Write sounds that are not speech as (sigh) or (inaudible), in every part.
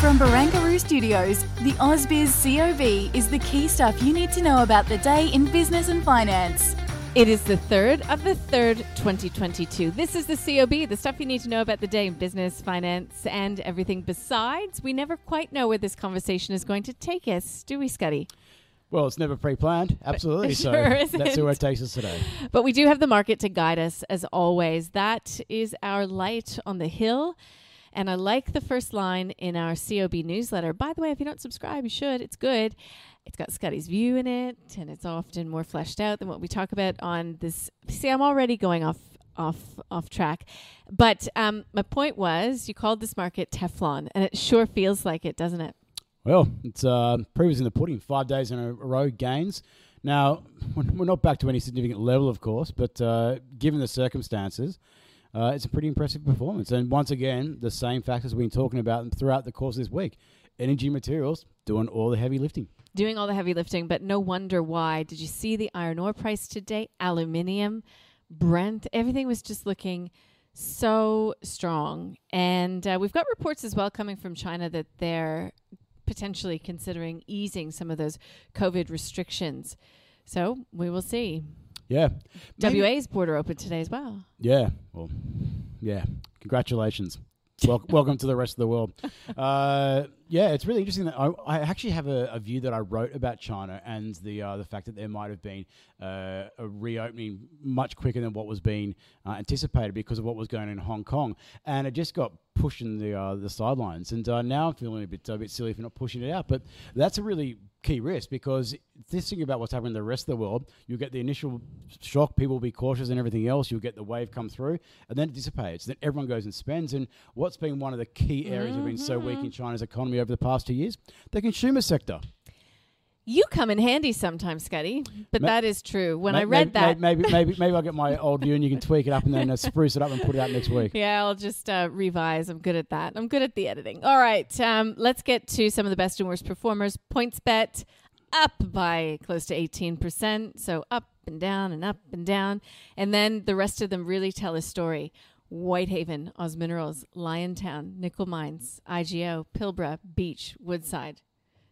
From Barangaroo Studios, the AusBiz COB is the key stuff you need to know about the day in business and finance. It is the third of the third 2022. This is the COB, the stuff you need to know about the day in business, finance, and everything besides. We never quite know where this conversation is going to take us, do we, Scotty? Well, it's never pre-planned, absolutely. (laughs) sure so isn't. that's where it takes us today. But we do have the market to guide us as always. That is our light on the hill. And I like the first line in our COB newsletter. By the way, if you don't subscribe, you should. It's good. It's got Scotty's view in it, and it's often more fleshed out than what we talk about on this. See, I'm already going off off off track. But um, my point was, you called this market Teflon, and it sure feels like it, doesn't it? Well, it's uh, proof in the pudding. Five days in a row gains. Now, (laughs) we're not back to any significant level, of course, but uh, given the circumstances, uh, it's a pretty impressive performance. And once again, the same factors we've been talking about throughout the course of this week. Energy materials doing all the heavy lifting. Doing all the heavy lifting, but no wonder why. Did you see the iron ore price today? Aluminium, Brent, everything was just looking so strong. And uh, we've got reports as well coming from China that they're potentially considering easing some of those COVID restrictions. So we will see. Yeah. Maybe- WA's border open today as well. Yeah. Well, yeah. Congratulations. Wel- (laughs) welcome to the rest of the world. Uh, yeah, it's really interesting that I, I actually have a, a view that I wrote about China and the uh, the fact that there might have been uh, a reopening much quicker than what was being uh, anticipated because of what was going on in Hong Kong, and it just got pushed in the uh, the sidelines. And uh, now I'm feeling a bit a bit silly for not pushing it out, but that's a really key risk because this thing about what's happening in the rest of the world, you get the initial shock, people will be cautious and everything else, you'll get the wave come through, and then it dissipates. Then everyone goes and spends. And what's been one of the key areas that have been so weak in China's economy over the past two years? The consumer sector. You come in handy sometimes, Scotty, but Ma- that is true. When Ma- I read that, maybe maybe maybe I'll get my old view and you can tweak it up and then uh, spruce it up and put it out next week. (laughs) Yeah, I'll just uh, revise. I'm good at that. I'm good at the editing. All right, um, let's get to some of the best and worst performers. PointsBet up by close to 18%. So up and down and up and down. And then the rest of them really tell a story. Whitehaven, Oz Minerals, Liontown, Nickel Mines, IGO, Pilbara, Beach, Woodside,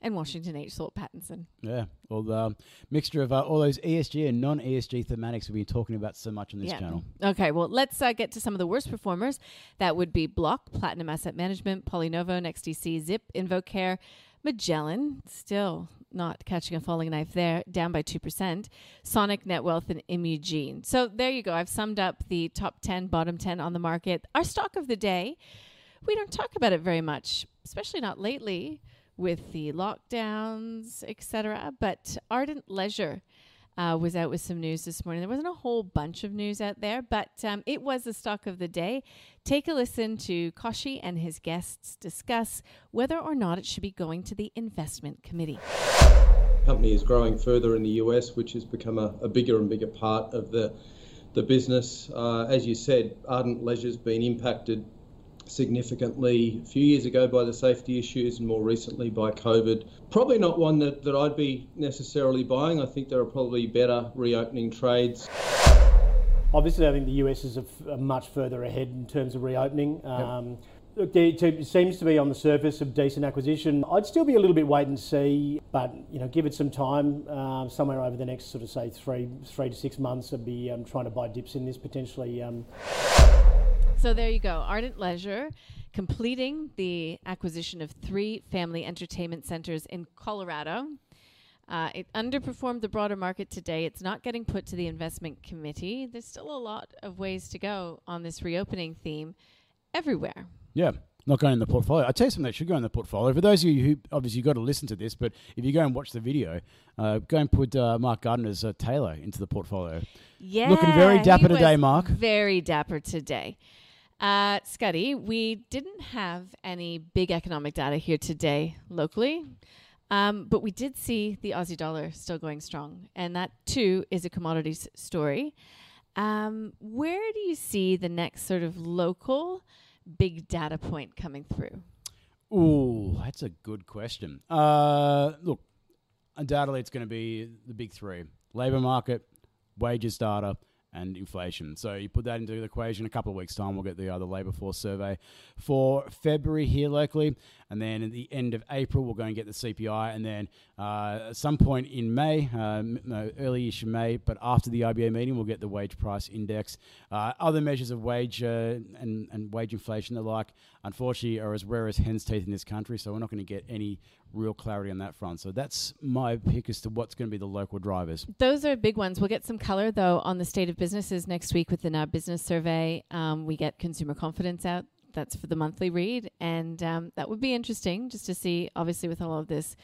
and Washington H. Soul Pattinson. Yeah, well, the um, mixture of uh, all those ESG and non-ESG thematics we've been talking about so much on this channel. Okay, well, let's uh, get to some of the worst performers. That would be Block, Platinum Asset Management, Polynovo, NextDC, Zip, InvoCare, Magellan, still not catching a falling knife there, down by 2%, Sonic, Netwealth, and Imugene. So there you go. I've summed up the top 10, bottom 10 on the market. Our stock of the day, we don't talk about it very much, especially not lately with the lockdowns, etc. But Ardent Leisure uh, was out with some news this morning. There wasn't a whole bunch of news out there, but um, it was the stock of the day. Take a listen to Koshi and his guests discuss whether or not it should be going to the investment committee. company is growing further in the US, which has become a, a bigger and bigger part of the the business. Uh, as you said, Ardent Leisure's been impacted significantly a few years ago by the safety issues and more recently by COVID. Probably not one that, that I'd be necessarily buying. I think there are probably better reopening trades. Obviously, I think the US is a f- much further ahead in terms of reopening. Um, Look, there to, seems to be on the surface of decent acquisition. I'd still be a little bit wait and see, but you know, give it some time. Uh, somewhere over the next sort of say three, three to six months, I'd be um, trying to buy dips in this potentially. Um, So there you go. Ardent Leisure completing the acquisition of three family entertainment centers in Colorado. Uh, it underperformed the broader market today. It's not getting put to the investment committee. There's still a lot of ways to go on this reopening theme everywhere. Yeah. not going in the portfolio. I tell you something that should go in the portfolio. For those of you who obviously got to listen to this, but if you go and watch the video, uh, go and put uh, Mark Gardner's uh, Taylor into the portfolio. Yeah, Looking very dapper today, Mark. Very dapper today. Uh, Scotty, we didn't have any big economic data here today locally, um, but we did see the Aussie dollar still going strong, and that too is a commodities story. Um, where do you see the next sort of local big data point coming through? Ooh, that's a good question. Uh, look, undoubtedly it's going to be the big three: labor market, wages data, and inflation. So you put that into the equation. A couple of weeks' time, we'll get the other labour force survey for February here locally, and then at the end of April, we're going to get the CPI, and then uh, at some point in May, uh, no, early-ish May, but after the RBA meeting, we'll get the wage price index. Uh, other measures of wage uh, and and wage inflation, the like, unfortunately, are as rare as hen's teeth in this country. So we're not going to get any real clarity on that front. So that's my pick as to what's going to be the local drivers. Those are big ones. We'll get some color though on the state of businesses next week with the NAB business survey. Um, we get consumer confidence out. That's for the monthly read, and um, that would be interesting just to see. Obviously, with all of this.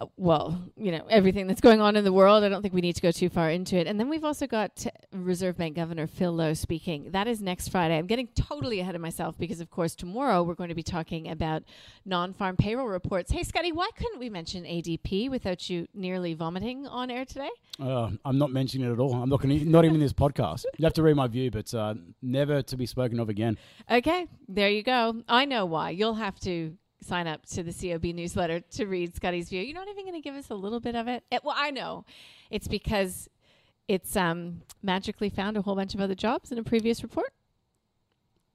Uh, well, you know, everything that's going on in the world. I don't think we need to go too far into it. And then we've also got Reserve Bank Governor Phil Lowe speaking. That is next Friday. I'm getting totally ahead of myself because, of course, tomorrow we're going to be talking about non farm payroll reports. Hey, Scotty, why couldn't we mention ADP without you nearly vomiting on air today? Uh, I'm not mentioning it at all. I'm not going to, not even in this podcast. You have to read my view, but uh, never to be spoken of again. Okay, there you go. I know why. You'll have to sign up to the COB newsletter to read Scotty's view. You're not even going to give us a little bit of it. it. Well, I know. It's because it's um, magically found a whole bunch of other jobs in a previous report.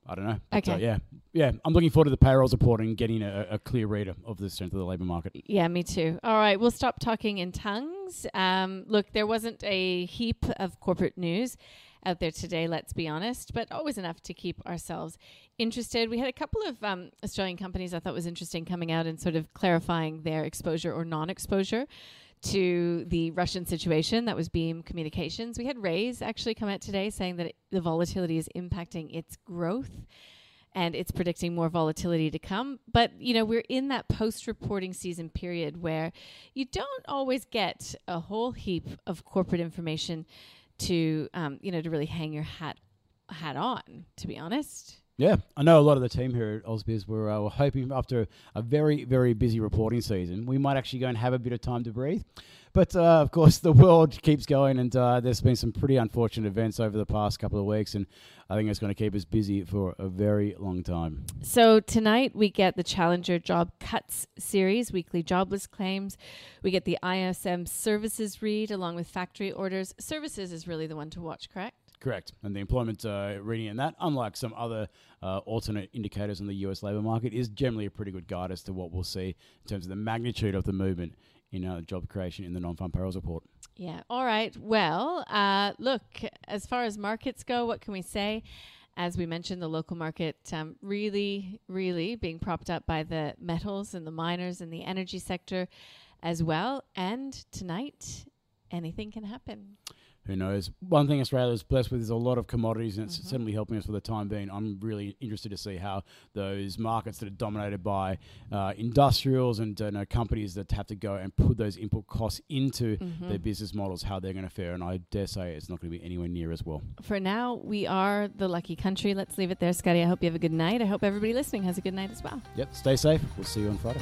I don't know. But, uh, Okay. yeah, yeah. I'm looking forward to the payrolls report and getting a, a clear reader of the strength of the labour market. Yeah, me too. All right, we'll stop talking in tongues. Um, look, there wasn't a heap of corporate news out there today, let's be honest, but always enough to keep ourselves interested. We had a couple of um, Australian companies I thought was interesting coming out and sort of clarifying their exposure or non exposure to the Russian situation. That was Beam Communications. We had Rays actually come out today saying that it, the volatility is impacting its growth and it's predicting more volatility to come. But, you know, we're in that post reporting season period where you don't always get a whole heap of corporate information to, um, you know, to really hang your hat hat on, to be honest. Yeah, I know a lot of the team here at Ausbiz were, uh, were hoping after a very, very busy reporting season, we might actually go and have a bit of time to breathe. But uh, of course, the world keeps going, and uh, there's been some pretty unfortunate events over the past couple of weeks, and I think it's going to keep us busy for a very long time. So tonight we get the Challenger Job Cuts series, weekly jobless claims. We get the ISM services read along with factory orders. Services is really the one to watch, correct? Correct. And the employment uh, reading in that, unlike some other uh, alternate indicators in the US labour market, is generally a pretty good guide as to what we'll see in terms of the magnitude of the movement in uh, job creation in the non farm payrolls report. Yeah. All right. Well, uh, look, as far as markets go, what can we say? As we mentioned, the local market um, really, really being propped up by the metals and the miners and the energy sector as well. And tonight, anything can happen. Who knows? One thing Australia is blessed with is a lot of commodities, and it's Mhm. certainly helping us for the time being. I'm really interested to see how those markets that are dominated by uh, industrials and uh, know, companies that have to go and put those input costs into Mhm. their business models, how they're going to fare. And I dare say it's not going to be anywhere near as well. For now, we are the lucky country. Let's leave it there, Scotty. I hope you have a good night. I hope everybody listening has a good night as well. Yep, stay safe. We'll see you on Friday.